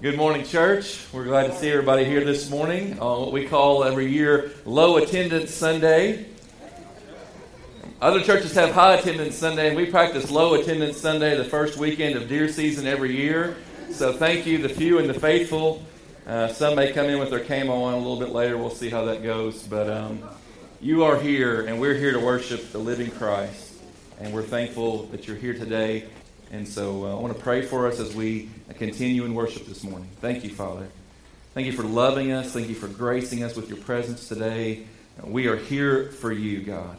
Good morning, church. We're glad to see everybody here this morning on what we call every year Low Attendance Sunday. Other churches have high attendance Sunday, and we practice low attendance Sunday the first weekend of deer season every year. So thank you, the few and the faithful. Uh, some may come in with their camo on a little bit later. We'll see how that goes. But um, you are here, and we're here to worship the living Christ. And we're thankful that you're here today. And so uh, I want to pray for us as we continue in worship this morning. Thank you, Father. Thank you for loving us. Thank you for gracing us with your presence today. We are here for you, God.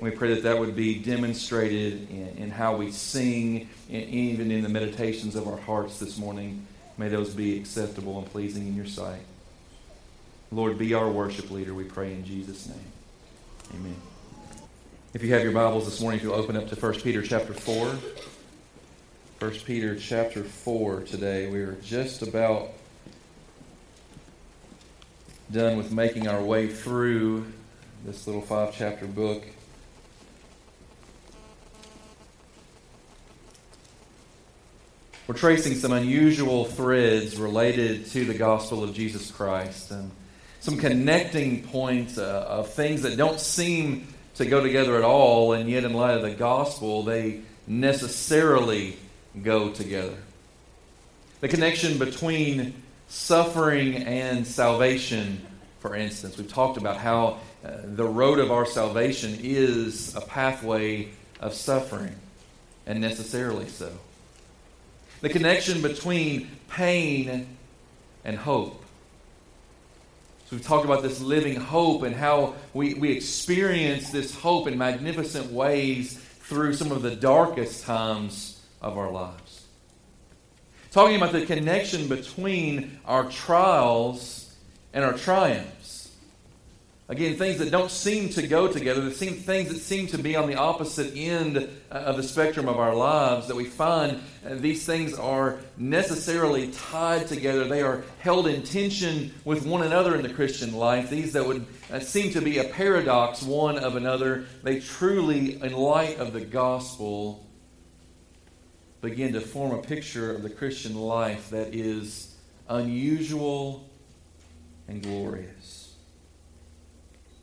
We pray that that would be demonstrated in, in how we sing, and even in the meditations of our hearts this morning. May those be acceptable and pleasing in your sight. Lord, be our worship leader, we pray in Jesus' name. Amen. If you have your Bibles this morning, if you'll open up to 1 Peter chapter 4. 1 Peter chapter 4 today. We are just about done with making our way through this little five chapter book. We're tracing some unusual threads related to the gospel of Jesus Christ and some connecting points uh, of things that don't seem to go together at all, and yet, in light of the gospel, they necessarily go together. The connection between suffering and salvation, for instance. We've talked about how uh, the road of our salvation is a pathway of suffering, and necessarily so. The connection between pain and hope. So we've talked about this living hope and how we, we experience this hope in magnificent ways through some of the darkest times of our lives. Talking about the connection between our trials and our triumphs. Again, things that don't seem to go together, the seem, things that seem to be on the opposite end uh, of the spectrum of our lives, that we find uh, these things are necessarily tied together. They are held in tension with one another in the Christian life. These that would uh, seem to be a paradox one of another, they truly, in light of the gospel, begin to form a picture of the Christian life that is unusual and glorious.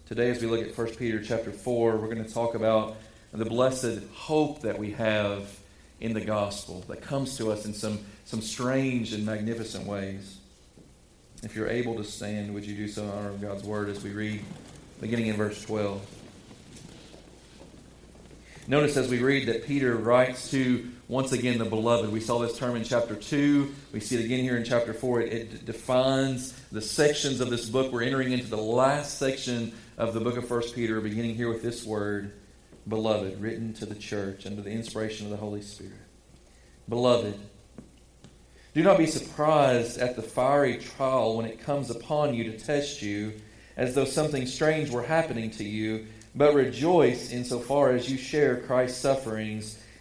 Today, as we look at 1 Peter chapter 4, we're going to talk about the blessed hope that we have in the gospel that comes to us in some, some strange and magnificent ways. If you're able to stand, would you do so in honor of God's word as we read, beginning in verse 12? Notice as we read that Peter writes to once again the beloved. We saw this term in chapter 2. We see it again here in chapter 4. It, it, defines the sections of this book. We're entering into the last section of the book of 1 Peter, beginning here with this word, beloved, written to the church under the inspiration of the Holy Spirit. Beloved, do not be surprised at the fiery trial when it comes upon you to test you, as though something strange were happening to you, but rejoice insofar as you share Christ's sufferings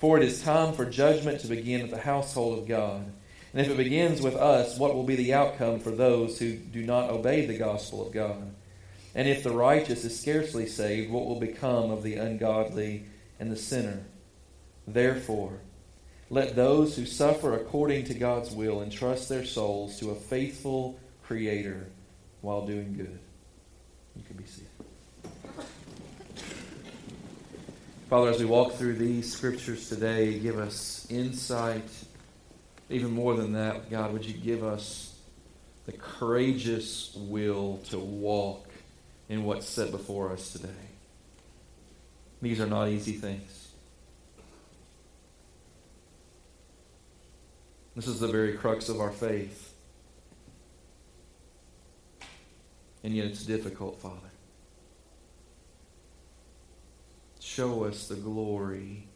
For it is time for judgment to begin at the household of God. And if it begins with us, what will be the outcome for those who do not obey the gospel of God? And if the righteous is scarcely saved, what will become of the ungodly and the sinner? Therefore, let those who suffer according to God's will entrust their souls to a faithful Creator while doing good. You can be seated. Father, as we walk through these scriptures today, give us insight. Even more than that, God, would you give us the courageous will to walk in what's set before us today? These are not easy things. This is the very crux of our faith. And yet it's difficult, Father. Show us the glory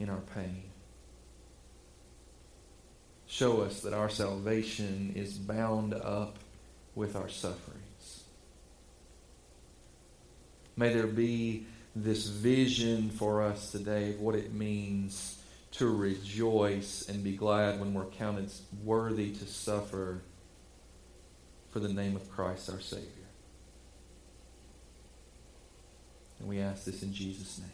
in our pain. Show us that our salvation is bound up with our sufferings. May there be this vision for us today of what it means to rejoice and be glad when we're counted worthy to suffer for the name of Christ our Savior. And we ask this in Jesus' name.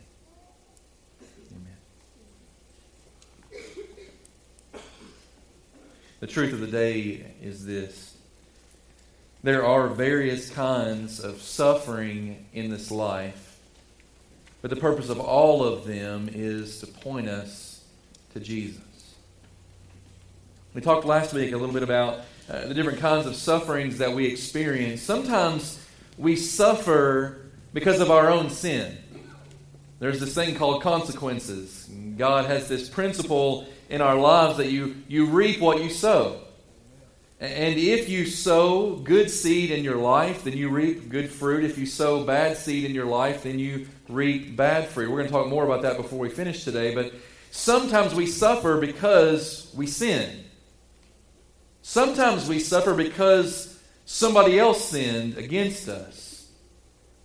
Amen. The truth of the day is this there are various kinds of suffering in this life, but the purpose of all of them is to point us to Jesus. We talked last week a little bit about uh, the different kinds of sufferings that we experience. Sometimes we suffer because of our own sin. There's this thing called consequences. God has this principle in our lives that you, you reap what you sow. And if you sow good seed in your life, then you reap good fruit. If you sow bad seed in your life, then you reap bad fruit. We're going to talk more about that before we finish today, but sometimes we suffer because we sin. Sometimes we suffer because somebody else sinned against us.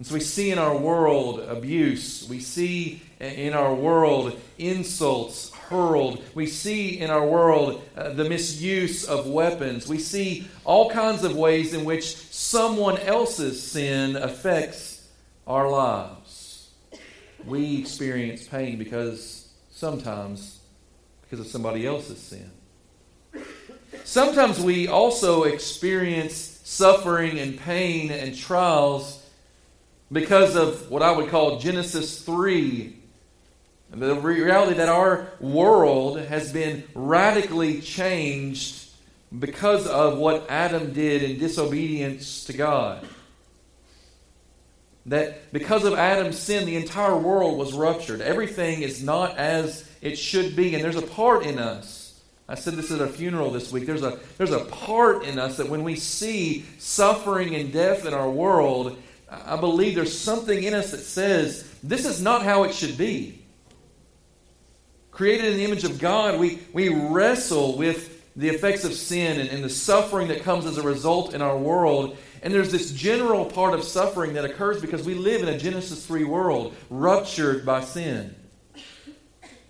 And so we see in our world abuse. We see in our world insults hurled. We see in our world uh, the misuse of weapons. We see all kinds of ways in which someone else's sin affects our lives. We experience pain because sometimes because of somebody else's sin. Sometimes we also experience suffering and pain and trials because of what I would call Genesis 3. The reality that our world has been radically changed because of what Adam did in disobedience to God. That because of Adam's sin, the entire world was ruptured. Everything is not as it should be, and there's a part in us I said this at a funeral this week. There's a, there's a part in us that when we see suffering and death in our world, I believe there's something in us that says, this is not how it should be. Created in the image of God, we, we wrestle with the effects of sin and, and the suffering that comes as a result in our world. And there's this general part of suffering that occurs because we live in a Genesis 3 world, ruptured by sin.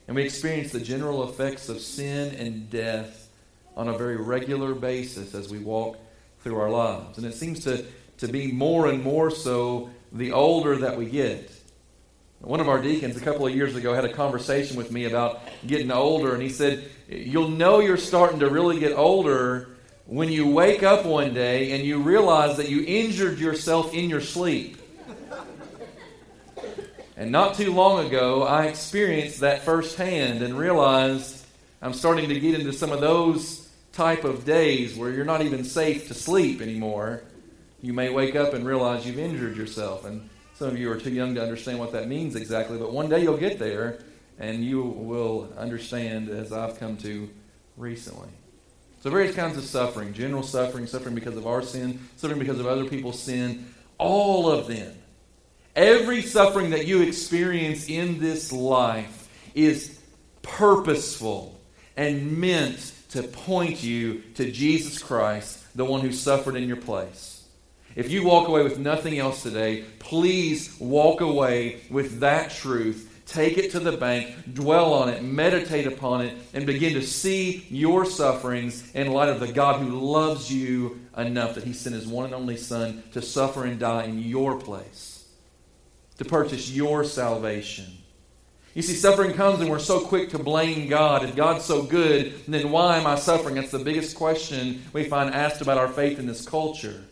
And we experience the general effects of sin and death on a very regular basis as we walk through our lives. And it seems to, to be more and more so the older that we get. One of our deacons a couple of years ago had a conversation with me about getting older, and he said, You'll know you're starting to really get older when you wake up one day and you realize that you injured yourself in your sleep. And not too long ago, I experienced that firsthand and realized I'm starting to get into some of those type of days where you're not even safe to sleep anymore. You may wake up and realize you've injured yourself. And some of you are too young to understand what that means exactly, but one day you'll get there and you will understand as I've come to recently. So, various kinds of suffering general suffering, suffering because of our sin, suffering because of other people's sin, all of them Every suffering that you experience in this life is purposeful and meant to point you to Jesus Christ, the one who suffered in your place. If you walk away with nothing else today, please walk away with that truth. Take it to the bank, dwell on it, meditate upon it, and begin to see your sufferings in light of the God who loves you enough that he sent his one and only Son to suffer and die in your place to purchase your salvation. You see, suffering comes and we're so quick to blame God. If God's so good, then why am I suffering? That's the biggest question we find asked about our faith in this culture.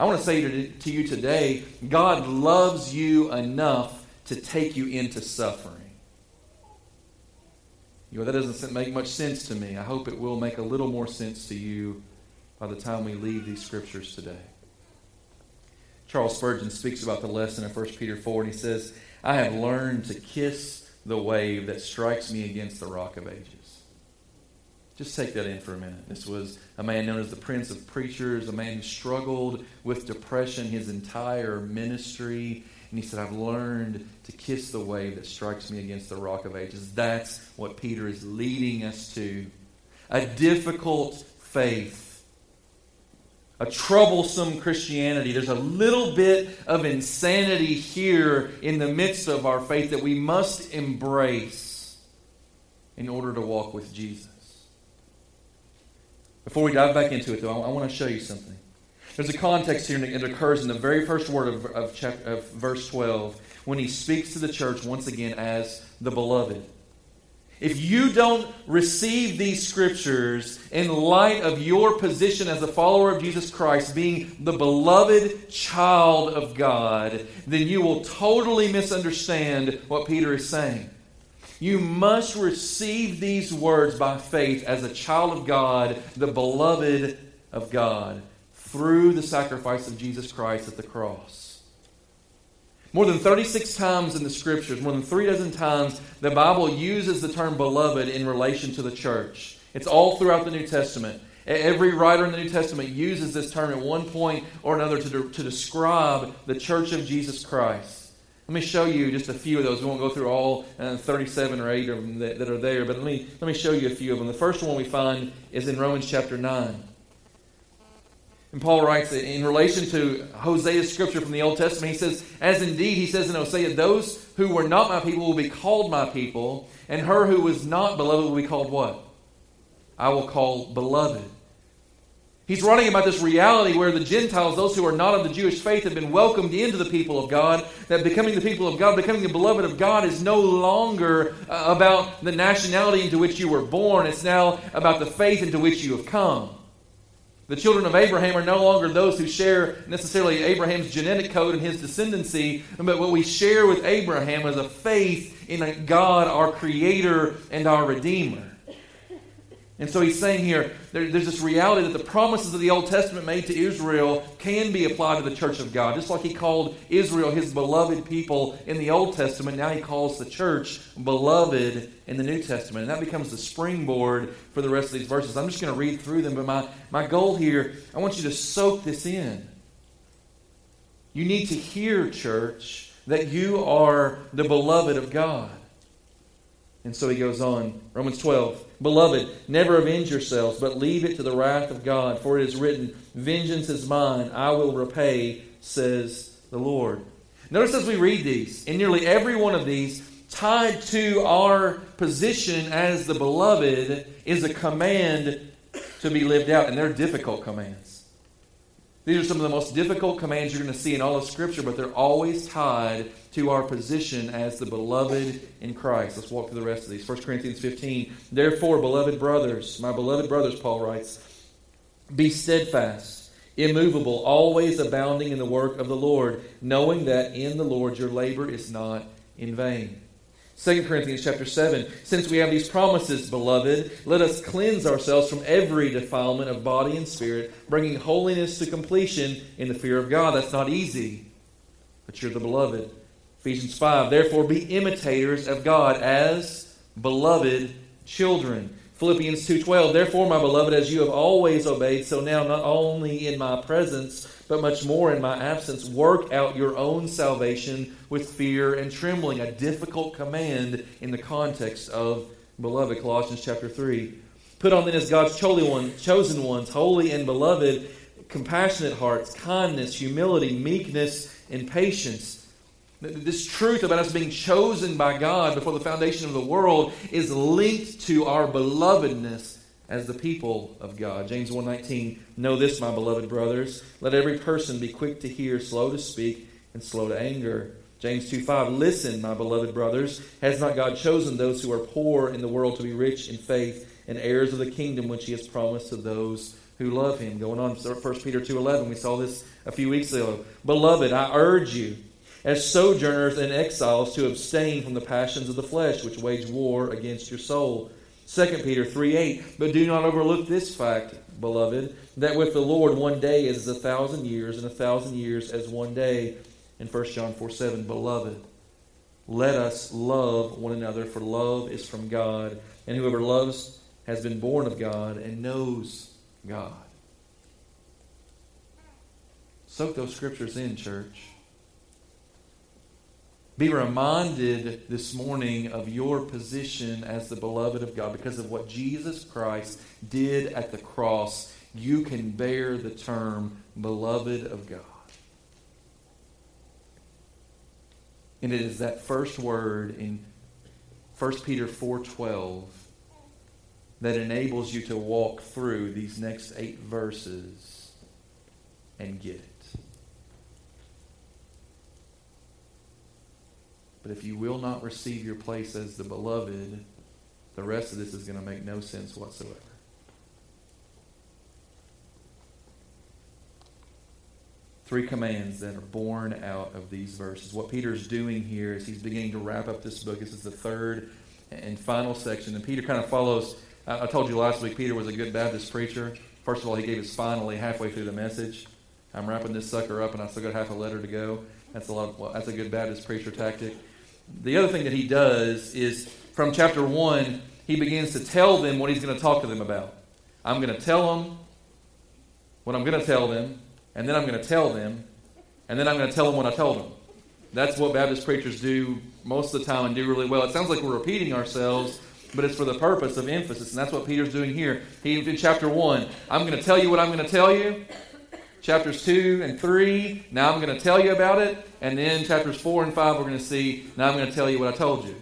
I want to say to you today God loves you enough to take you into suffering. You know, that doesn't make much sense to me. I hope it will make a little more sense to you by the time we leave these scriptures today. Charles Spurgeon speaks about the lesson in 1 Peter 4, and he says, I have learned to kiss the wave that strikes me against the rock of ages. Just take that in for a minute. This was a man known as the Prince of Preachers, a man who struggled with depression his entire ministry. And he said, I've learned to kiss the wave that strikes me against the rock of ages. That's what Peter is leading us to. A difficult faith a troublesome Christianity. There's a little bit of insanity here in the midst of our faith that we must embrace in order to walk with Jesus. Before we dive back into it, though, I, want to show you something. There's a context here that occurs in the very first word of, of, chapter, of verse 12 when he speaks to the church once again as the beloved. If you don't receive these scriptures in light of your position as a follower of Jesus Christ, being the beloved child of God, then you will totally misunderstand what Peter is saying. You must receive these words by faith as a child of God, the beloved of God, through the sacrifice of Jesus Christ at the cross. More than 36 times in the scriptures, more than three dozen times, the Bible uses the term beloved in relation to the church. It's all throughout the New Testament. Every writer in the New Testament uses this term at one point or another to, to describe the church of Jesus Christ. Let me show you just a few of those. We won't go through all uh, 37 or 8 of them that, that are there, but let me, let me show you a few of them. The first one we find is in Romans chapter 9. And Paul writes in relation to Hosea's scripture from the Old Testament, he says, As indeed, he says in Hosea, those who were not my people will be called my people, and her who was not beloved will be called what? I will call beloved. He's writing about this reality where the Gentiles, those who are not of the Jewish faith, have been welcomed into the people of God. That becoming the people of God, becoming the beloved of God, is no longer uh, about the nationality into which you were born. It's now about the faith into which you have come. The children of Abraham are no longer those who share necessarily Abraham's genetic code and his descendancy, but what we share with Abraham is a faith in God, our Creator and our Redeemer. And so he's saying here there, there's this reality that the promises of the Old Testament made to Israel can be applied to the church of God. Just like he called Israel his beloved people in the Old Testament, now he calls the church beloved in the New Testament. And that becomes the springboard for the rest of these verses. I'm just going to read through them, but my, my goal here, I want you to soak this in. You need to hear, church, that you are the beloved of God. And so he goes on. Romans 12. Beloved, never avenge yourselves, but leave it to the wrath of God, for it is written, Vengeance is mine, I will repay, says the Lord. Notice as we read these, in nearly every one of these, tied to our position as the beloved is a command to be lived out, and they're difficult commands. These are some of the most difficult commands you're going to see in all of Scripture, but they're always tied to our position as the beloved in Christ. Let's walk through the rest of these. 1 Corinthians 15. Therefore, beloved brothers, my beloved brothers, Paul writes, be steadfast, immovable, always abounding in the work of the Lord, knowing that in the Lord your labor is not in vain. 2 Corinthians chapter 7 Since we have these promises, beloved, let us cleanse ourselves from every defilement of body and spirit, bringing holiness to completion in the fear of God. That's not easy, but you're the beloved. Ephesians 5 Therefore be imitators of God as beloved children. Philippians 2:12 Therefore my beloved as you have always obeyed so now not only in my presence but much more in my absence work out your own salvation with fear and trembling. A difficult command in the context of beloved. Colossians chapter 3 Put on then as God's chosen ones holy and beloved compassionate hearts kindness humility meekness and patience this truth about us being chosen by God before the foundation of the world is linked to our belovedness as the people of God. James 1:19 Know this, my beloved brothers, let every person be quick to hear, slow to speak, and slow to anger. James 2:5 Listen, my beloved brothers, has not God chosen those who are poor in the world to be rich in faith and heirs of the kingdom which he has promised to those who love him? Going on 1 Peter 2:11, we saw this a few weeks ago. Beloved, I urge you as sojourners and exiles to abstain from the passions of the flesh which wage war against your soul. 2 Peter 3 8. But do not overlook this fact, beloved, that with the Lord one day is as a thousand years, and a thousand years as one day. In 1 John 4 7, beloved, let us love one another, for love is from God, and whoever loves has been born of God and knows God. Soak those scriptures in, church. Be reminded this morning of your position as the beloved of God because of what Jesus Christ did at the cross you can bear the term beloved of God. And it is that first word in 1 Peter 4:12 that enables you to walk through these next 8 verses and get it. But if you will not receive your place as the beloved, the rest of this is going to make no sense whatsoever. Three commands that are born out of these verses. What Peter's doing here is he's beginning to wrap up this book. This is the third and final section. And Peter kind of follows. I told you last week Peter was a good Baptist preacher. First of all, he gave his finally halfway through the message. I'm wrapping this sucker up, and I still got half a letter to go. That's a lot. Of, well, that's a good Baptist preacher tactic. The other thing that he does is from chapter one, he begins to tell them what he's going to talk to them about. I'm going to tell them what I'm going to tell them and then I'm going to tell them, and then I'm going to tell them what I told them. That's what Baptist preachers do most of the time and do really well. It sounds like we're repeating ourselves, but it's for the purpose of emphasis, and that's what Peter's doing here. He in chapter one, I'm going to tell you what I'm going to tell you. Chapters two and three, now I'm going to tell you about it, and then chapters four and five, we're going to see. Now I'm going to tell you what I told you.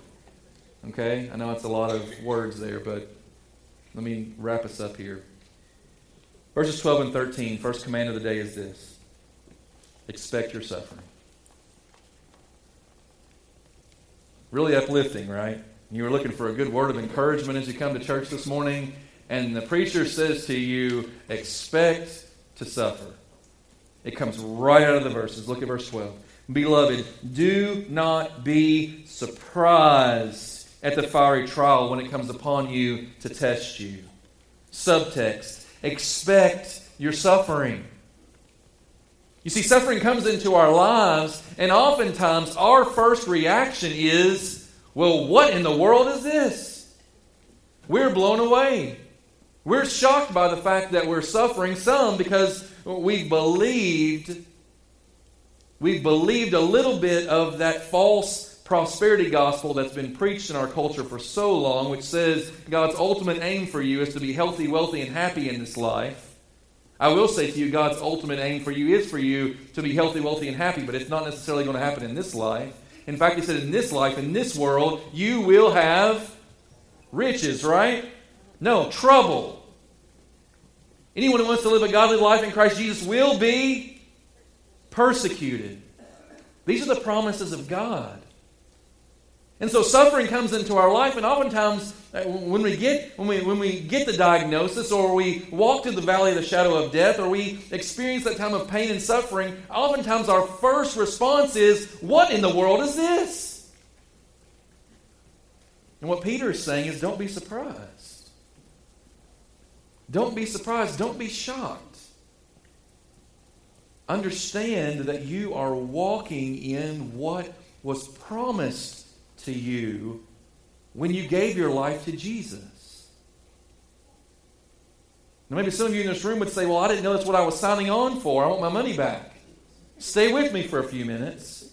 Okay, I know it's a lot of words there, but let me wrap us up here. Verses 12 and 13, first command of the day is this expect your suffering. Really uplifting, right? You were looking for a good word of encouragement as you come to church this morning, and the preacher says to you, expect to suffer. It comes right out of the verses. Look at verse 12. Beloved, do not be surprised at the fiery trial when it comes upon you to test you. Subtext expect your suffering. You see, suffering comes into our lives, and oftentimes our first reaction is, well, what in the world is this? We're blown away. We're shocked by the fact that we're suffering, some because we've believed we've believed a little bit of that false prosperity gospel that's been preached in our culture for so long, which says God's ultimate aim for you is to be healthy, wealthy, and happy in this life. I will say to you, God's ultimate aim for you is for you to be healthy, wealthy, and happy, but it's not necessarily going to happen in this life. In fact, He said, in this life, in this world, you will have riches, right? No, trouble. Anyone who wants to live a godly life in Christ Jesus will be persecuted. These are the promises of God. And so suffering comes into our life, and oftentimes uh, when we get when we when we get the diagnosis, or we walk through the valley of the shadow of death, or we experience that time of pain and suffering, oftentimes our first response is, "What in the world is this?" And what Peter is saying is, "Don't be surprised. Don't be surprised. Don't be shocked." Understand that you are walking in what was promised to you when you gave your life to Jesus. Now, maybe some of you in this room would say, Well, I didn't know that's what I was signing on for. I want my money back. Stay with me for a few minutes.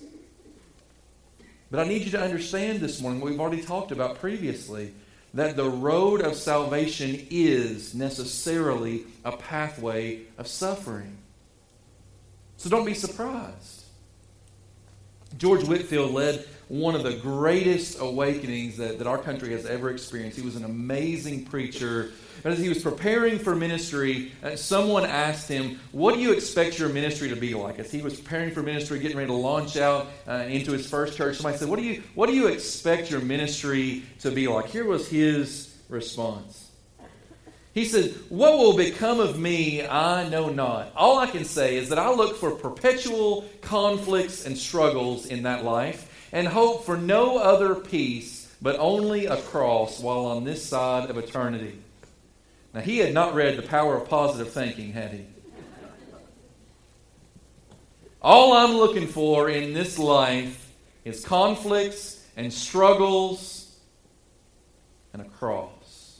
But I need you to understand this morning what we've already talked about previously that the road of salvation is necessarily a pathway of suffering. So don't be surprised. George Whitefield led one of the greatest awakenings that, that our country has ever experienced. He was an amazing preacher. As he was preparing for ministry, someone asked him, What do you expect your ministry to be like? As he was preparing for ministry, getting ready to launch out uh, into his first church, somebody said, what do, you, what do you expect your ministry to be like? Here was his response. He said, What will become of me, I know not. All I can say is that I look for perpetual conflicts and struggles in that life and hope for no other peace but only a cross while on this side of eternity. Now, he had not read The Power of Positive Thinking, had he? All I'm looking for in this life is conflicts and struggles and a cross.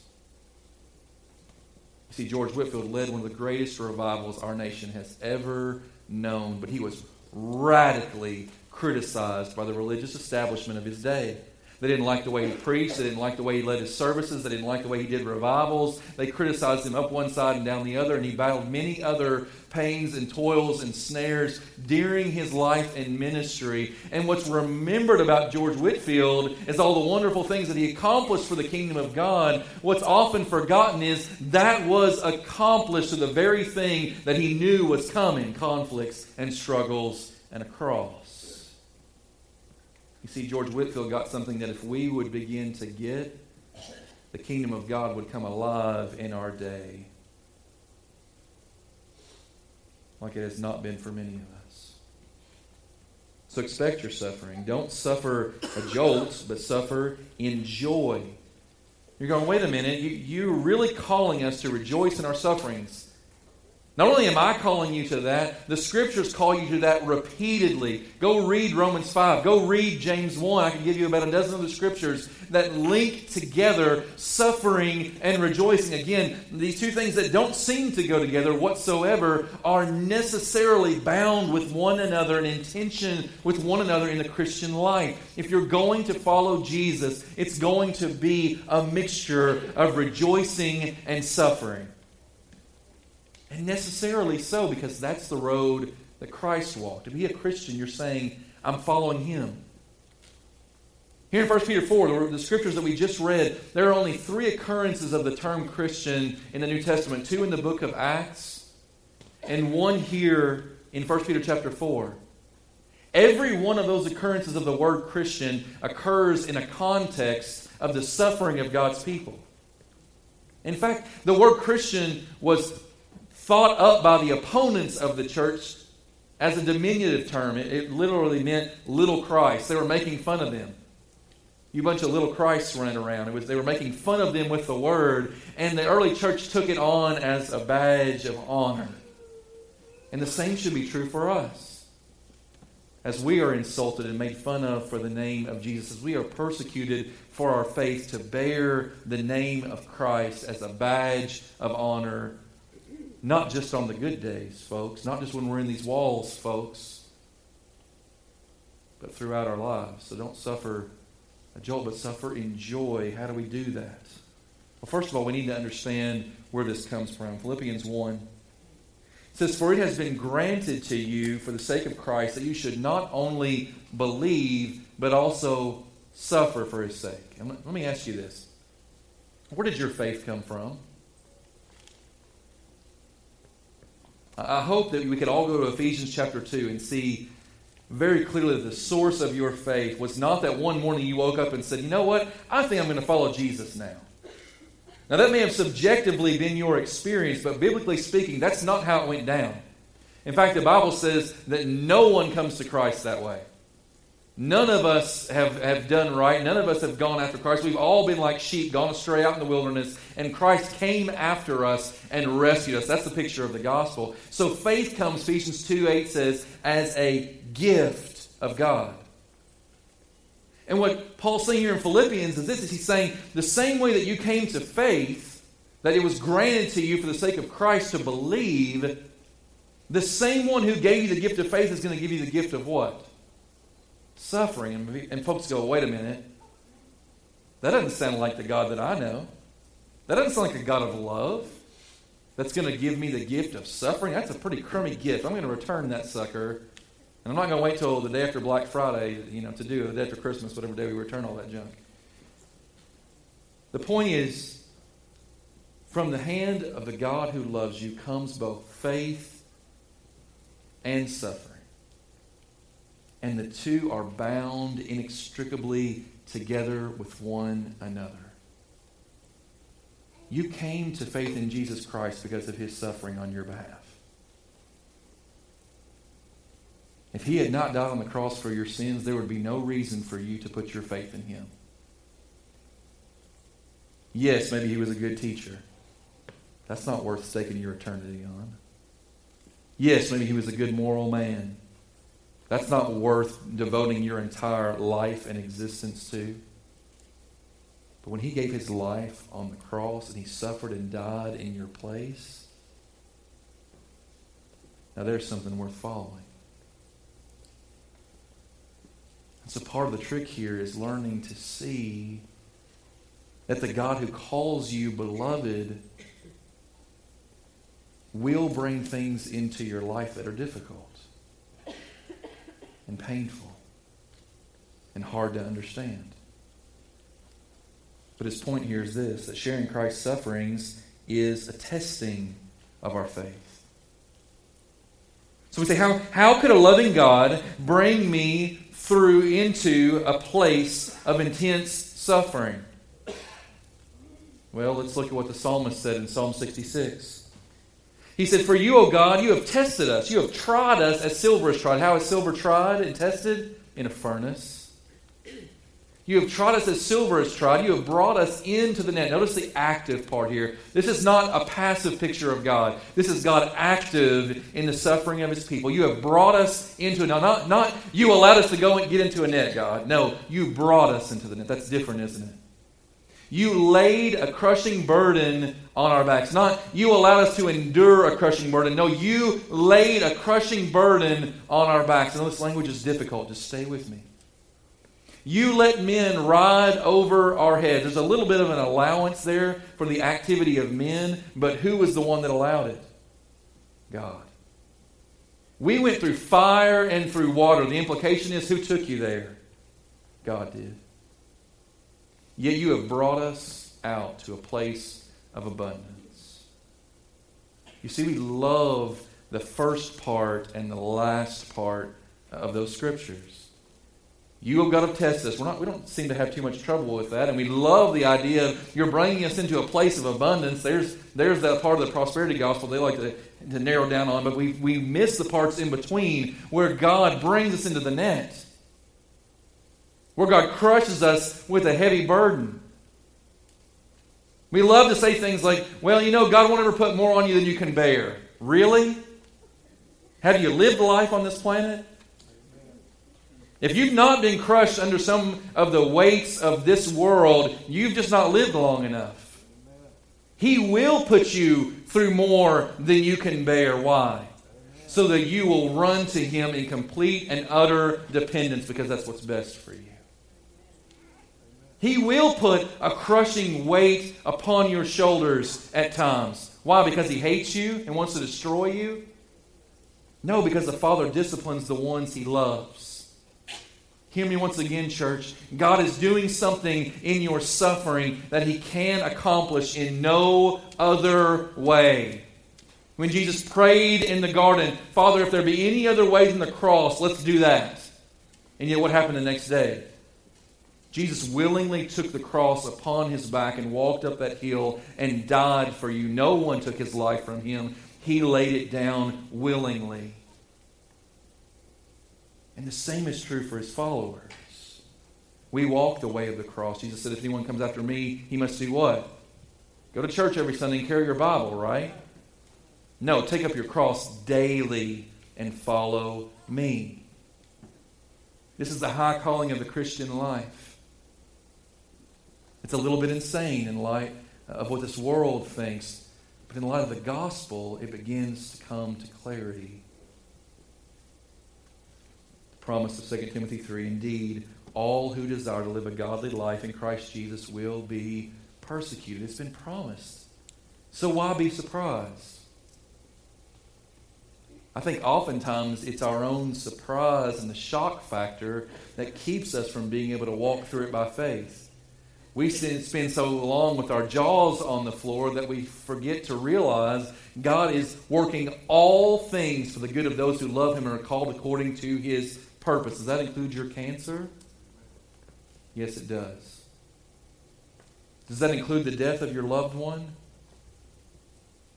See, George Whitefield led one of the greatest revivals our nation has ever known, but he was radically criticized by the religious establishment of his day. They didn't like the way he preached. They didn't like the way he led his services. They didn't like the way he did revivals. They criticized him up one side and down the other, and he battled many other pains and toils and snares during his life and ministry. And what's remembered about George Whitefield is all the wonderful things that he accomplished for the kingdom of God. What's often forgotten is that was accomplished through the very thing that he knew was coming conflicts and struggles and a cross. You see, George Whitefield got something that if we would begin to get, the kingdom of God would come alive in our day like it has not been for many of us. So expect your suffering. Don't suffer a jolt, but suffer in joy. You're going, wait a minute, you, you're really calling us to rejoice in our sufferings. Not only am I calling you to that, the scriptures call you to that repeatedly. Go read Romans 5. Go read James 1. I can give you about a dozen other scriptures that link together suffering and rejoicing. Again, these two things that don't seem to go together whatsoever are necessarily bound with one another and in tension with one another in the Christian life. If you're going to follow Jesus, it's going to be a mixture of rejoicing and suffering. And necessarily so, because that's the road that Christ walked. To be a Christian, you're saying, I'm following him. Here in 1 Peter 4, the scriptures that we just read, there are only three occurrences of the term Christian in the New Testament two in the book of Acts, and one here in 1 Peter chapter 4. Every one of those occurrences of the word Christian occurs in a context of the suffering of God's people. In fact, the word Christian was thought up by the opponents of the church as a diminutive term. It, it, literally meant little Christ. They were making fun of them. You bunch of little Christs running around. It was, they were making fun of them with the word, and the early church took it on as a badge of honor. And the same should be true for us. As we are insulted and made fun of for the name of Jesus, as we are persecuted for our faith to bear the name of Christ as a badge of honor not just on the good days, folks, not just when we're in these walls, folks, but throughout our lives. So don't suffer a jolt, but suffer in joy. How do we do that? Well, first of all, we need to understand where this comes from. Philippians 1 says, For it has been granted to you for the sake of Christ that you should not only believe, but also suffer for his sake. And let me ask you this Where did your faith come from? I hope that we could all go to Ephesians chapter 2 and see very clearly the source of your faith was not that one morning you woke up and said, you know what, I think I'm going to follow Jesus now. Now, that may have subjectively been your experience, but biblically speaking, that's not how it went down. In fact, the Bible says that no one comes to Christ that way. None of us have, have done right. None of us have gone after Christ. We've all been like sheep, gone astray out in the wilderness, and Christ came after us and rescued us. That's the picture of the gospel. So faith comes, Ephesians 2 8 says, as a gift of God. And what Paul's saying here in Philippians is this is he's saying the same way that you came to faith, that it was granted to you for the sake of Christ to believe, the same one who gave you the gift of faith is going to give you the gift of what? Suffering. And, and folks go, wait a minute. That doesn't sound like the God that I know. That doesn't sound like a God of love that's going to give me the gift of suffering. That's a pretty crummy gift. I'm going to return that sucker. And I'm not going to wait till the day after Black Friday, you know, to do it, the day after Christmas, whatever day we return all that junk. The point is, from the hand of the God who loves you comes both faith and suffering and the two are bound inextricably together with one another. You came to faith in Jesus Christ because of his suffering on your behalf. If he had not died on the cross for your sins, there would be no reason for you to put your faith in him. Yes, maybe he was a good teacher. That's not worth staking your eternity on. Yes, maybe he was a good moral man. That's not worth devoting your entire life and existence to. But when he gave his life on the cross and he suffered and died in your place, now there's something worth following. So So part of the trick here is learning to see that the God who calls you beloved will bring things into your life that are difficult and painful and hard to understand. But his point here is this that sharing Christ's sufferings is a testing of our faith. So we say, how, how could a loving God bring me through into a place of intense suffering? Well, let's look at what the psalmist said in Psalm 66. He said, For you, O God, you have tested us. You have tried us as silver is tried. How is silver tried and tested? In a furnace. You have trod us as silver is trod. You have brought us into the net. Notice the active part here. This is not a passive picture of God. This is God active in the suffering of his people. You have brought us into a Now, not, not you allowed us to go and get into a net, God. No, you brought us into the net. That's different, isn't it? You laid a crushing burden on our backs. Not you allowed us to endure a crushing burden. No, you laid a crushing burden on our backs. I know this language is difficult. Just stay with me. You let men ride over our heads. There's a little bit of an allowance there for the activity of men, but who was the one that allowed it? God. We went through fire and through water. The implication is who took you there? God did. Yet you have brought us out to a place of abundance. You see, we love the first part and the last part of those scriptures. You have got to test us. We're not, we don't seem to have too much trouble with that. And we love the idea of you're bringing us into a place of abundance. There's, there's that part of the prosperity gospel they like to, to narrow down on. But we, we miss the parts in between where God brings us into the net, where God crushes us with a heavy burden. We love to say things like, well, you know, God won't ever put more on you than you can bear. Really? Have you lived life on this planet? If you've not been crushed under some of the weights of this world, you've just not lived long enough. He will put you through more than you can bear. Why? So that you will run to Him in complete and utter dependence because that's what's best for you. He will put a crushing weight upon your shoulders at times. Why? Because He hates you and wants to destroy you? No, because the Father disciplines the ones He loves. Hear me once again, church. God is doing something in your suffering that He can accomplish in no other way. When Jesus prayed in the garden, Father, if there be any other way than the cross, let's do that. And yet, what happened the next day? Jesus willingly took the cross upon his back and walked up that hill and died for you. No one took his life from him, he laid it down willingly. And the same is true for his followers. We walk the way of the cross. Jesus said, if anyone comes after me, he must do what? Go to church every Sunday and carry your Bible, right? No, take up your cross daily and follow me. This is the high calling of the Christian life. It's a little bit insane in light of what this world thinks, but in light of the gospel, it begins to come to clarity The promise of 2 Timothy 3 Indeed, all who desire to live a godly life in Christ Jesus will be persecuted. It's been promised. So why be surprised? I think oftentimes it's our own surprise and the shock factor that keeps us from being able to walk through it by faith. We spend so long with our jaws on the floor that we forget to realize God is working all things for the good of those who love Him and are called according to His purpose. Does that include your cancer? Yes, it does. Does that include the death of your loved one?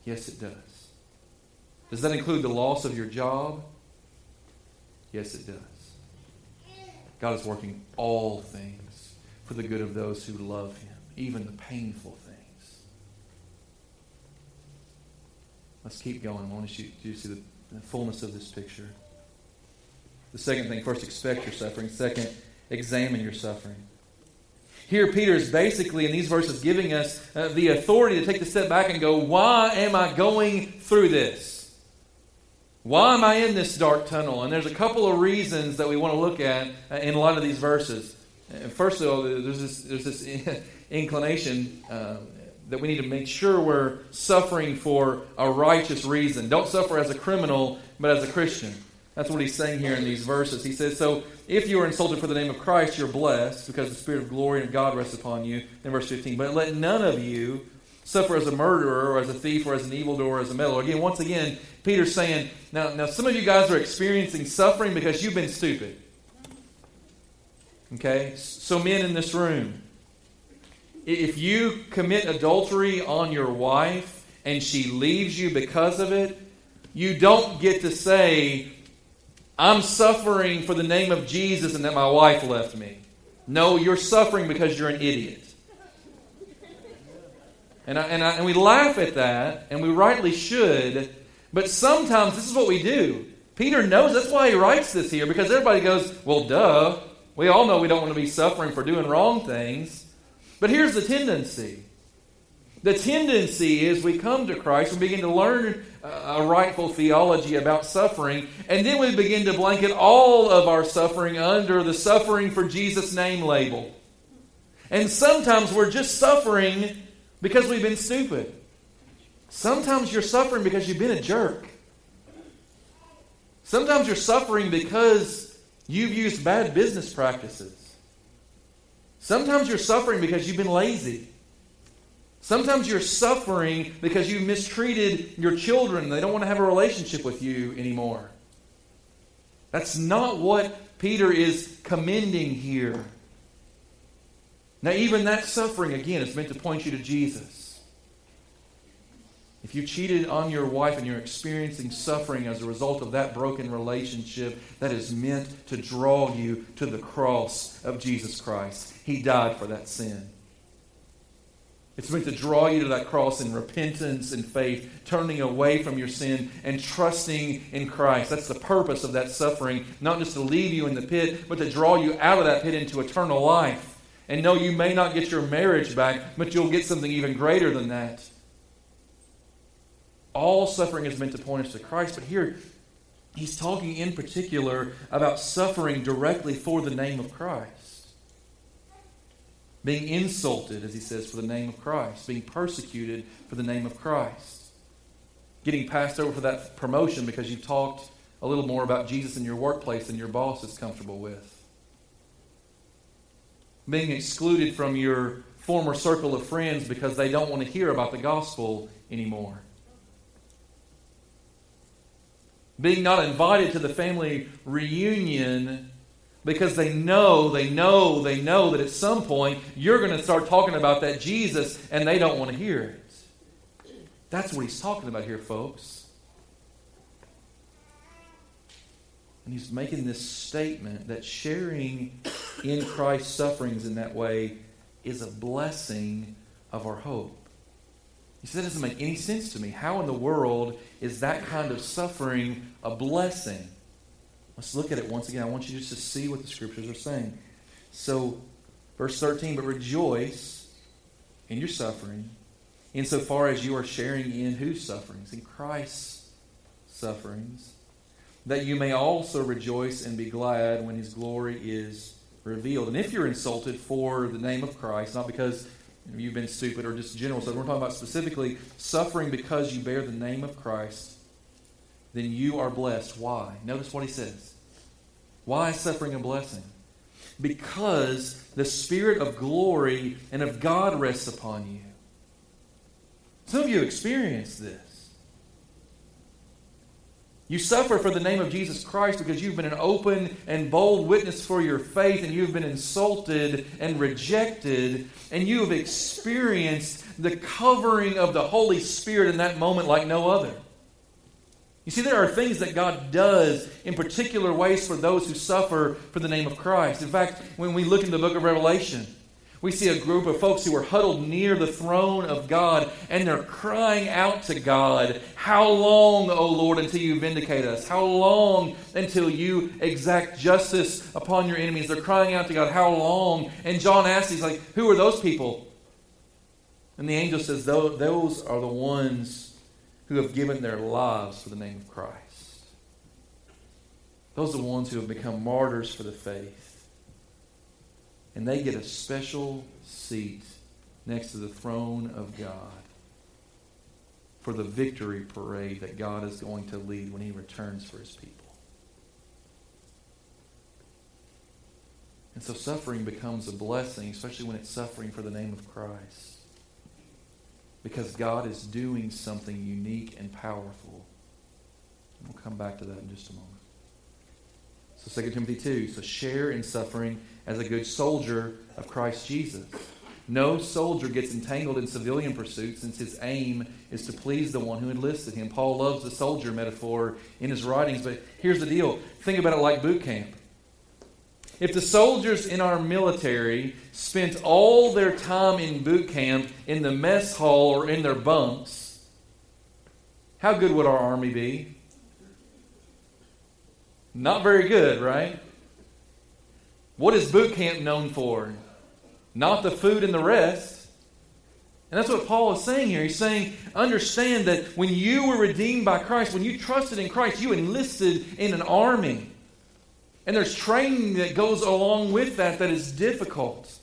Yes, it does. Does that include the loss of your job? Yes, it does. God is working all things for the good of those who love Him, even the painful things. Let's keep going. I want you to see the fullness of this picture. The second thing, first, expect your suffering. Second, examine your suffering. Here, Peter is basically in these verses giving us uh, the authority to take the step back and go, Why am I going through this? Why am I in this dark tunnel? And there's a couple of reasons that we want to look at uh, in a lot of these verses. First of all, there's this, there's this inclination uh, that we need to make sure we're suffering for a righteous reason. Don't suffer as a criminal, but as a Christian. That's what he's saying here in these verses. He says, So if you are insulted for the name of Christ, you're blessed because the Spirit of glory and God rests upon you. In verse 15, but let none of you suffer as a murderer or as a thief or as an evildoer or as a meddler. Again, once again, Peter's saying, now, now some of you guys are experiencing suffering because you've been stupid. Okay? So, men in this room, if you commit adultery on your wife and she leaves you because of it, you don't get to say, I'm suffering for the name of Jesus and that my wife left me. No, you're suffering because you're an idiot. And, I, and, I, and we laugh at that, and we rightly should, but sometimes this is what we do. Peter knows that's why he writes this here, because everybody goes, well, duh. We all know we don't want to be suffering for doing wrong things. But here's the tendency the tendency is we come to Christ, we begin to learn uh, a rightful theology about suffering, and then we begin to blanket all of our suffering under the suffering for Jesus' name label. And sometimes we're just suffering because we've been stupid. Sometimes you're suffering because you've been a jerk. Sometimes you're suffering because you've used bad business practices. Sometimes you're suffering because you've been lazy. Sometimes you're suffering because you mistreated your children. They don't want to have a relationship with you anymore. That's not what Peter is commending here. Now, even that suffering, again, is meant to point you to Jesus. If you cheated on your wife and you're experiencing suffering as a result of that broken relationship, that is meant to draw you to the cross of Jesus Christ. He died for that sin. It's meant to draw you to that cross in repentance and faith, turning away from your sin and trusting in Christ. That's the purpose of that suffering, not just to leave you in the pit, but to draw you out of that pit into eternal life. And no, you may not get your marriage back, but you'll get something even greater than that. All suffering is meant to point us to Christ, but here he's talking in particular about suffering directly for the name of Christ. Being insulted, as he says, for the name of Christ. Being persecuted for the name of Christ. Getting passed over for that promotion because you've talked a little more about Jesus in your workplace than your boss is comfortable with being excluded from your former circle of friends because they don't want to hear about the gospel anymore. Being not invited to the family reunion because they know, they know, they know that at some point you're going to start talking about that Jesus and they don't want to hear it. That's what he's talking about here, folks. And he's making this statement that sharing in Christ's sufferings in that way is a blessing of our hope. He said, That doesn't make any sense to me. How in the world is that kind of suffering a blessing? Let's look at it once again. I want you just to see what the scriptures are saying. So, verse 13, but rejoice in your suffering, insofar as you are sharing in whose sufferings? In Christ's sufferings that you may also rejoice and be glad when his glory is revealed. And if you're insulted for the name of Christ, not because you've been stupid or just general stuff, we're talking about specifically suffering because you bear the name of Christ, then you are blessed. Why? Notice what he says. Why suffering a blessing? Because the Spirit of glory and of God rests upon you. Some of you experience this. You suffer for the name of Jesus Christ because you've been an open and bold witness for your faith and you've been insulted and rejected and you have experienced the covering of the Holy Spirit in that moment like no other. You see, there are things that God does in particular ways for those who suffer for the name of Christ. In fact, when we look in the book of Revelation, we see a group of folks who are huddled near the throne of God and they're crying out to God, How long, O Lord, until you vindicate us? How long until you exact justice upon your enemies? They're crying out to God, How long? And John asks, He's like, Who are those people? And the angel says, Those are the ones who have given their lives for the name of Christ. Those are the ones who have become martyrs for the faith. And they get a special seat next to the throne of God for the victory parade that God is going to lead when he returns for his people. And so suffering becomes a blessing, especially when it's suffering for the name of Christ. Because God is doing something unique and powerful. We'll come back to that in just a moment. So 2 Timothy 2. So share in suffering as a good soldier of Christ Jesus. No soldier gets entangled in civilian pursuits since his aim is to please the one who enlisted him. Paul loves the soldier metaphor in his writings, but here's the deal. Think about it like boot camp. If the soldiers in our military spent all their time in boot camp in the mess hall or in their bunks, how good would our army be? Not very good, right? What is boot camp known for? not the food and the rest. And that's what Paul is saying here. He's saying, understand that when you were redeemed by Christ, when you trusted in Christ, you enlisted in an army. And there's training that goes along with that that is difficult.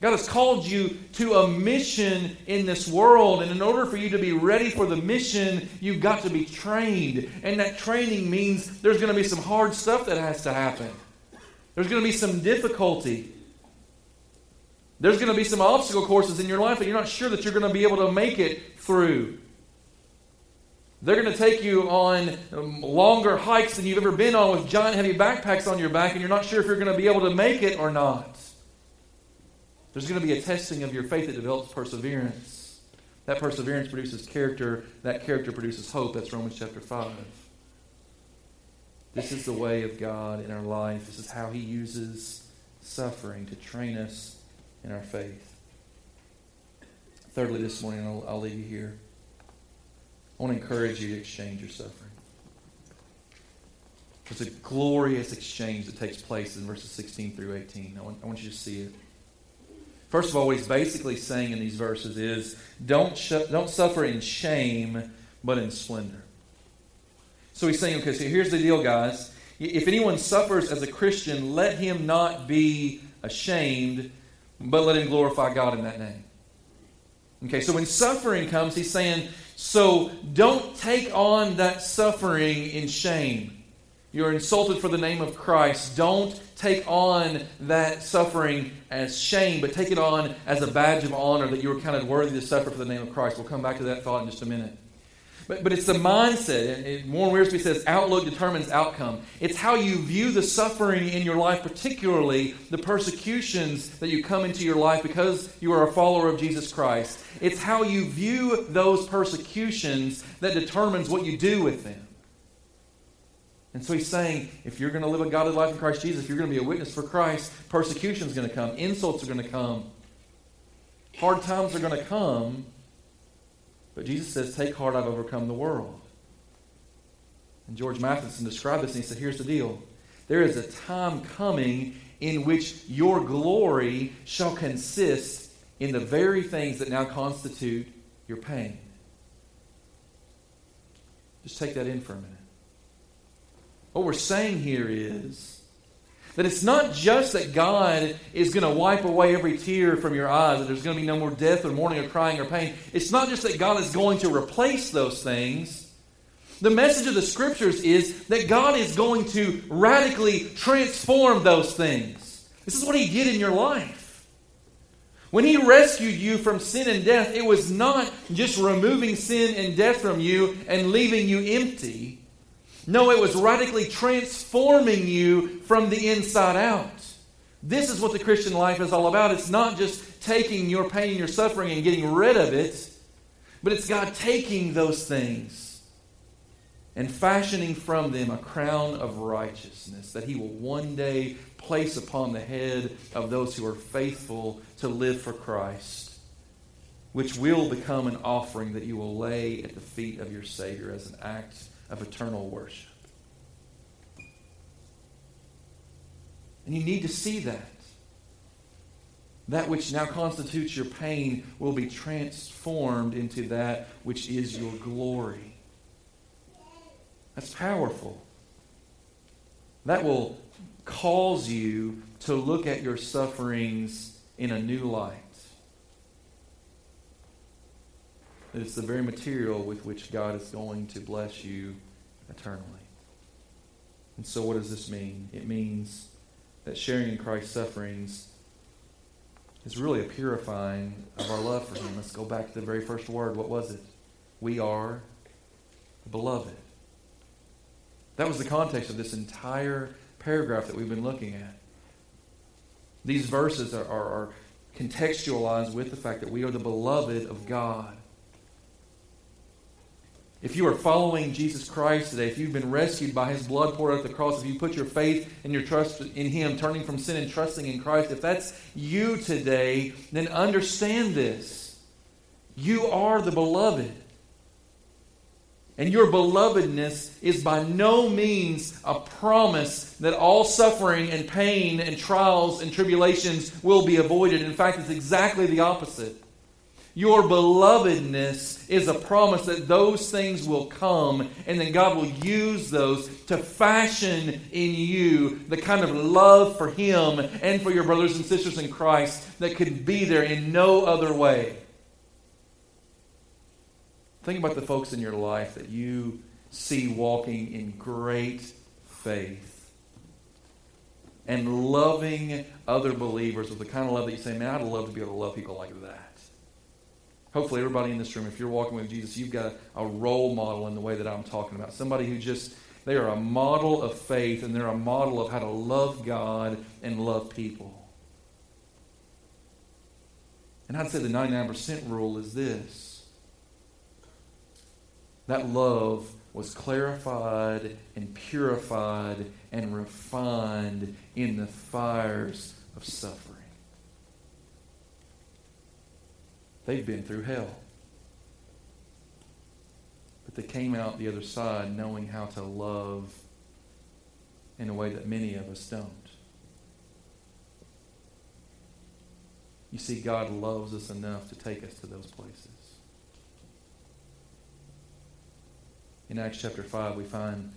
God has called you to a mission in this world, and in order for you to be ready for the mission, you've got to be trained. And that training means there's going to be some hard stuff that has to happen. There's going to be some difficulty. There's going to be some obstacle courses in your life that you're not sure that you're going to be able to make it through. They're going to take you on um, longer hikes than you've ever been on with giant heavy backpacks on your back, and you're not sure if you're going to be able to make it or not. There's going to be a testing of your faith that develops perseverance. That perseverance produces character. That character produces hope. That's Romans chapter 5. This is the way of God in our life. This is how He uses suffering to train us in our faith. Thirdly, this morning, I'll, I'll leave you here. I want to encourage you to exchange your suffering. There's a glorious exchange that takes place in verses 16 through 18. I want, I want you to see it. First of all, what he's basically saying in these verses is don't, sh- don't suffer in shame, but in splendor. So he's saying, okay, so here's the deal, guys. If anyone suffers as a Christian, let him not be ashamed, but let him glorify God in that name. Okay, so when suffering comes, he's saying, so don't take on that suffering in shame. You're insulted for the name of Christ. Don't take on that suffering as shame, but take it on as a badge of honor that you were counted worthy to suffer for the name of Christ. We'll come back to that thought in just a minute. But, but it's the mindset. And Warren Wiersbe says outlook determines outcome. It's how you view the suffering in your life, particularly the persecutions that you come into your life because you are a follower of Jesus Christ. It's how you view those persecutions that determines what you do with them. And so he's saying, if you're going to live a godly life in Christ Jesus, if you're going to be a witness for Christ, persecution is going to come, insults are going to come, hard times are going to come. But Jesus says, Take heart, I've overcome the world. And George Matheson described this and he said, Here's the deal. There is a time coming in which your glory shall consist in the very things that now constitute your pain. Just take that in for a minute. What we're saying here is that it's not just that God is going to wipe away every tear from your eyes, that there's going to be no more death or mourning or crying or pain. It's not just that God is going to replace those things. The message of the scriptures is that God is going to radically transform those things. This is what He did in your life. When He rescued you from sin and death, it was not just removing sin and death from you and leaving you empty. No, it was radically transforming you from the inside out. This is what the Christian life is all about. It's not just taking your pain, your suffering, and getting rid of it, but it's God taking those things and fashioning from them a crown of righteousness that He will one day place upon the head of those who are faithful to live for Christ, which will become an offering that you will lay at the feet of your Savior as an act of eternal worship. And you need to see that. That which now constitutes your pain will be transformed into that which is your glory. That's powerful. that will cause you to look at your sufferings in a new light. It's the very material with which God is going to bless you eternally. And so, what does this mean? It means that sharing in Christ's sufferings is really a purifying of our love for Him. Let's go back to the very first word. What was it? We are beloved. That was the context of this entire paragraph that we've been looking at. These verses are, are, are contextualized with the fact that we are the beloved of God. If you are following Jesus Christ today, if you've been rescued by his blood poured out at the cross, if you put your faith and your trust in him, turning from sin and trusting in Christ, if that's you today, then understand this. You are the beloved. And your belovedness is by no means a promise that all suffering and pain and trials and tribulations will be avoided. In fact, it's exactly the opposite. Your belovedness is a promise that those things will come, and then God will use those to fashion in you the kind of love for Him and for your brothers and sisters in Christ that could be there in no other way. Think about the folks in your life that you see walking in great faith and loving other believers with the kind of love that you say, man, I'd love to be able to love people like that. Hopefully, everybody in this room, if you're walking with Jesus, you've got a, role model in the way that I'm talking about. Somebody who just, they are a model of faith and they're a model of how to love God and love people. And I'd say the 99% rule is this that love was clarified and purified and refined in the fires of suffering. They've been through hell. But they came out the other side knowing how to love in a way that many of us don't. You see, God loves us enough to take us to those places. In Acts chapter 5, we find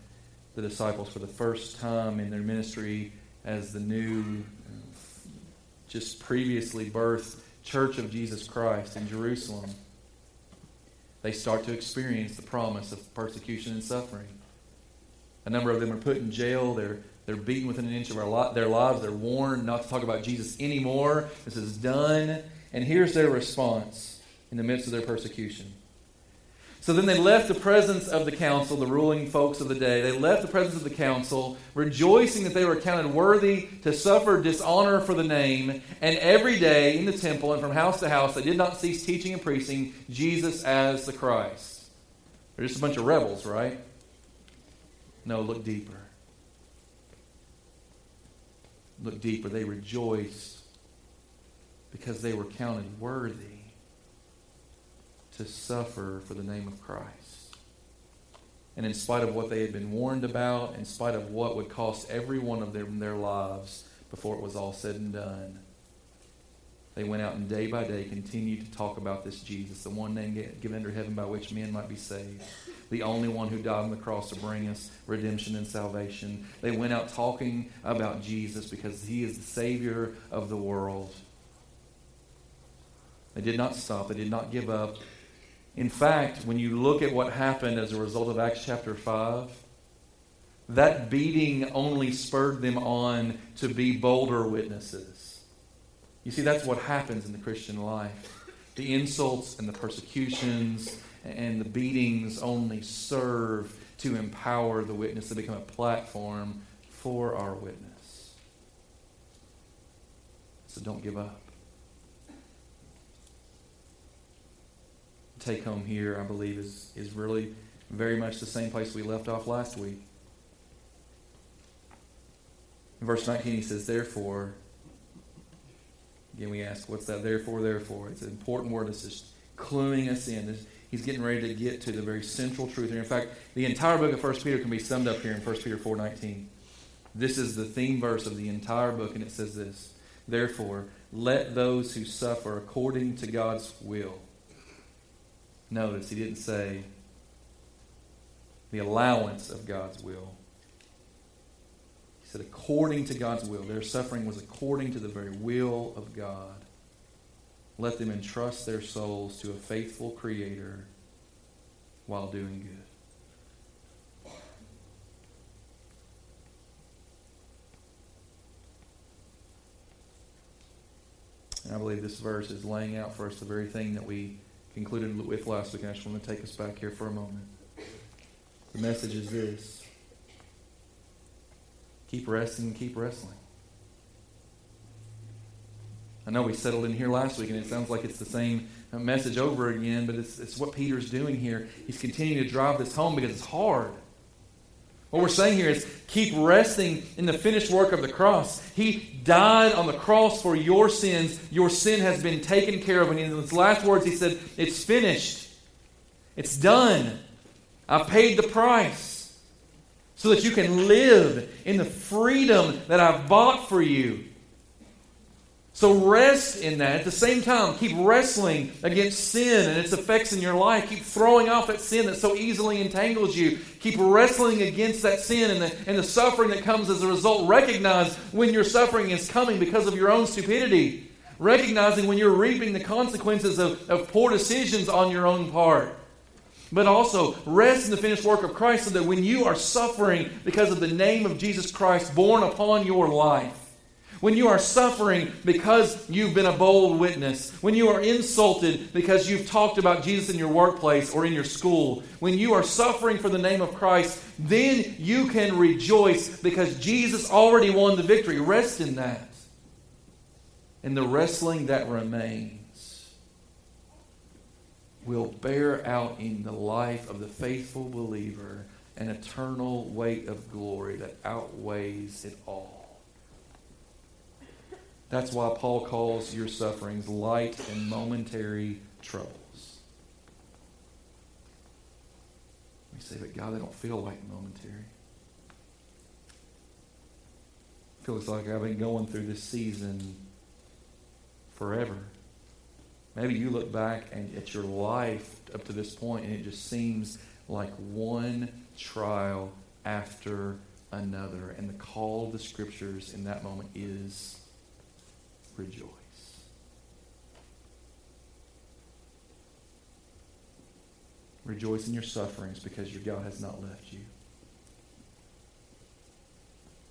the disciples for the first time in their ministry as the new, uh, just previously birthed church of Jesus Christ in Jerusalem, they start to experience the promise of persecution and suffering. A number of them are put in jail. They're, they're beaten within an inch of their lives. They're warned not to talk about Jesus anymore. This is done. And here's their response in the midst of their persecution so then they left the presence of the council, the ruling folks of the day. They left the presence of the council, rejoicing that they were counted worthy to suffer dishonor for the name. And every day in the temple and from house to house, they did not cease teaching and preaching Jesus as the Christ. They're just a bunch of rebels, right? No, look deeper. Look deeper. They rejoiced because they were counted worthy to suffer for the name of Christ. And in spite of what they had been warned about, in spite of what would cost every one of them their lives before it was all said and done, they went out and day by day continued to talk about this Jesus, the one name given under heaven by which men might be saved, the only one who died on the cross to bring us redemption and salvation. They went out talking about Jesus because he is the Savior of the world. They did not stop, they did not give up. In fact, when you look at what happened as a result of Acts chapter 5, that beating only spurred them on to be bolder witnesses. You see, that's what happens in the Christian life. The insults and the persecutions and the beatings only serve to empower the witness to become a platform for our witness. So don't give up. Take home here, I believe, is, is really very much the same place we left off last week. In verse 19, he says, Therefore, again, we ask, what's that therefore, therefore? It's an important word. It's just cluing us in. He's getting ready to get to the very central truth here. In fact, the entire book of 1 Peter can be summed up here in 1 Peter 4.19. This is the theme verse of the entire book, and it says this, Therefore, let those who suffer according to God's will Notice he didn't say the allowance of God's will. He said, according to God's will. Their suffering was according to the very will of God. Let them entrust their souls to a faithful Creator while doing good. And I believe this verse is laying out for us the very thing that we concluded with last week. I just want to take us back here for a moment. The message is this keep resting, keep wrestling. I know we settled in here last week, and it sounds like it's the same uh, message over again, but it's, it's what Peter's doing here. He's continuing to drive this home because it's hard. What we're saying here is keep resting in the finished work of the cross. He died on the cross for your sins. Your sin has been taken care of. And in his last words, he said, It's finished. It's done. I've paid the price so that you can live in the freedom that I've bought for you. So rest in that. At the same time, keep wrestling against sin and its effects in your life. Keep throwing off that sin that so easily entangles you. Keep wrestling against that sin and the, and the suffering that comes as a result. Recognize when your suffering is coming because of your own stupidity. Recognizing when you're reaping the consequences of, of poor decisions on your own part. But also rest in the finished work of Christ so that when you are suffering because of the name of Jesus Christ born upon your life, when you are suffering because you've been a bold witness, when you are insulted because you've talked about Jesus in your workplace or in your school, when you are suffering for the name of Christ, then you can rejoice because Jesus already won the victory. Rest in that. And the wrestling that remains will bear out in the life of the faithful believer an eternal weight of glory that outweighs it all. That's why Paul calls your sufferings light and momentary troubles. We say, but God, they don't feel light and momentary. Feels like I've been going through this season forever. Maybe you look back and at your life up to this point and it just seems like one trial after another. And the call of the scriptures in that moment is rejoice. Rejoice in your sufferings because your God has not left you.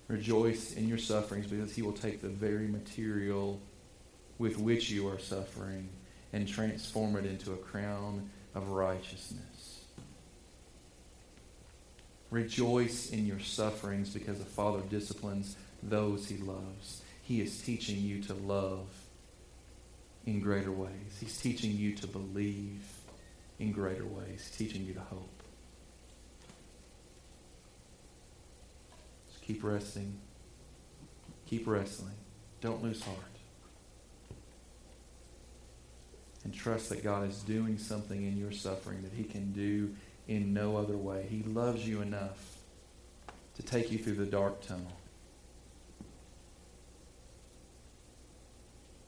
Rejoice in your sufferings because He will take the very material with which you are suffering and transform it into a crown of righteousness. Rejoice in your sufferings because the Father disciplines those He loves. He is teaching you to love in greater ways. He's teaching you to believe in greater ways. He's teaching you to hope. Just keep resting. Keep wrestling. Don't lose heart. And trust that God is doing something in your suffering that He can do in no other way. He loves you enough to take you through the dark tunnel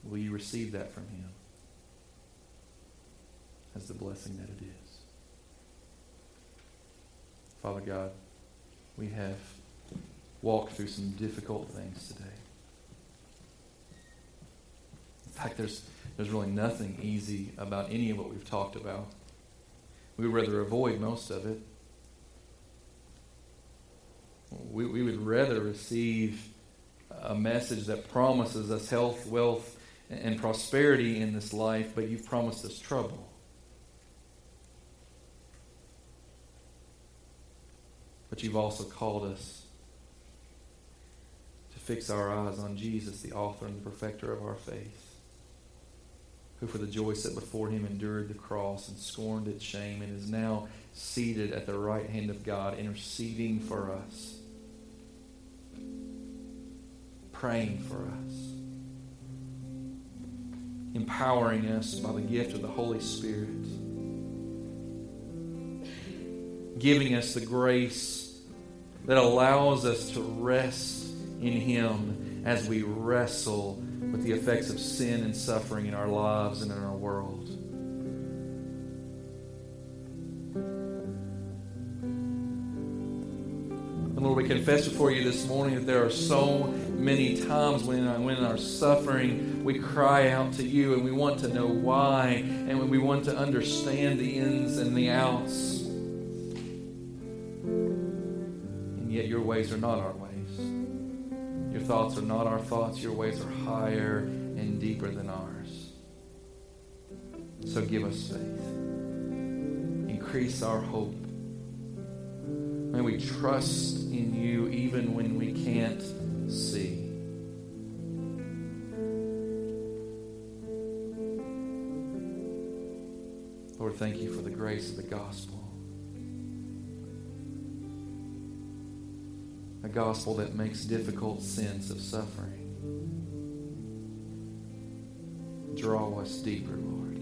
Will you receive that from Him as the blessing that it is? Father God, we have walked through some difficult things today. In fact, there's, there's really nothing easy about any of what we've talked about. We would rather avoid most of it. We, we would rather receive a message that promises us health, wealth, and prosperity in this life, but you've promised us trouble. But you've also called us to fix our eyes on Jesus, the author and the perfecter of our faith, who for the joy set before him endured the cross and scorned its shame and is now seated at the right hand of God, interceding for us, praying for us empowering us by the gift of the Holy Spirit, giving us the grace that allows us to rest in Him as we wrestle with the effects of sin and suffering in our lives and in our world. Lord, we confess before you this morning that there are so many times when, uh, when in our suffering we cry out to you and we want to know why and when we want to understand the ins and the outs. And yet your ways are not our ways. Your thoughts are not our thoughts. Your ways are higher and deeper than ours. So give us faith. Increase our hope. May we trust in you even when we can't see. Lord, thank you for the grace of the gospel. A gospel that makes difficult sense of suffering. Draw us deeper, Lord,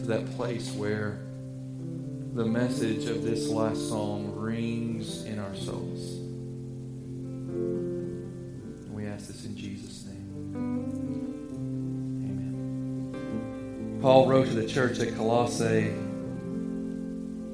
to that place where the message of this last psalm rings in our souls. We ask this in Jesus' name. Amen. Paul wrote to the church at Colossae,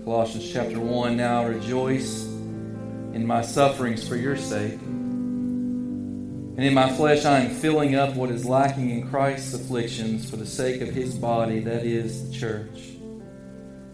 Colossians chapter 1 Now rejoice in my sufferings for your sake. And in my flesh I am filling up what is lacking in Christ's afflictions for the sake of his body, that is the church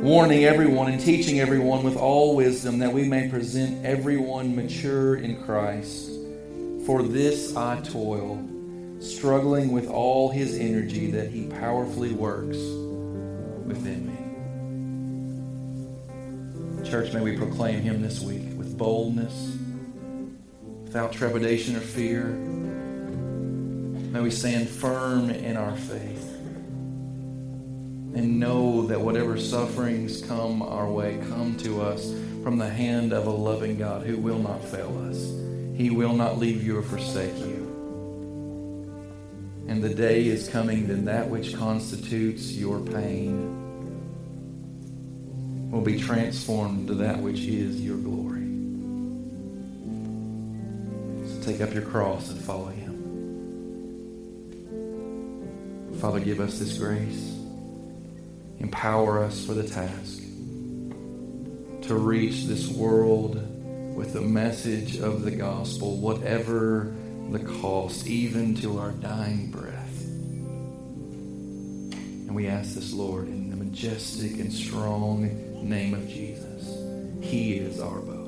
warning everyone and teaching everyone with all wisdom that we may present everyone mature in Christ. For this I toil, struggling with all his energy that he powerfully works within me. Church, may we proclaim him this week with boldness, without trepidation or fear. May we stand firm in our faith and know that whatever sufferings come our way come to us from the hand of a loving God who will not fail us. He will not leave you or forsake you. And the day is coming that that which constitutes your pain will be transformed to that which is your glory. So take up your cross and follow him. Father, give us this grace. Empower us for the task to reach this world with the message of the gospel, whatever the cost, even to our dying breath. And we ask this, Lord, in the majestic and strong name of Jesus. He is our boast.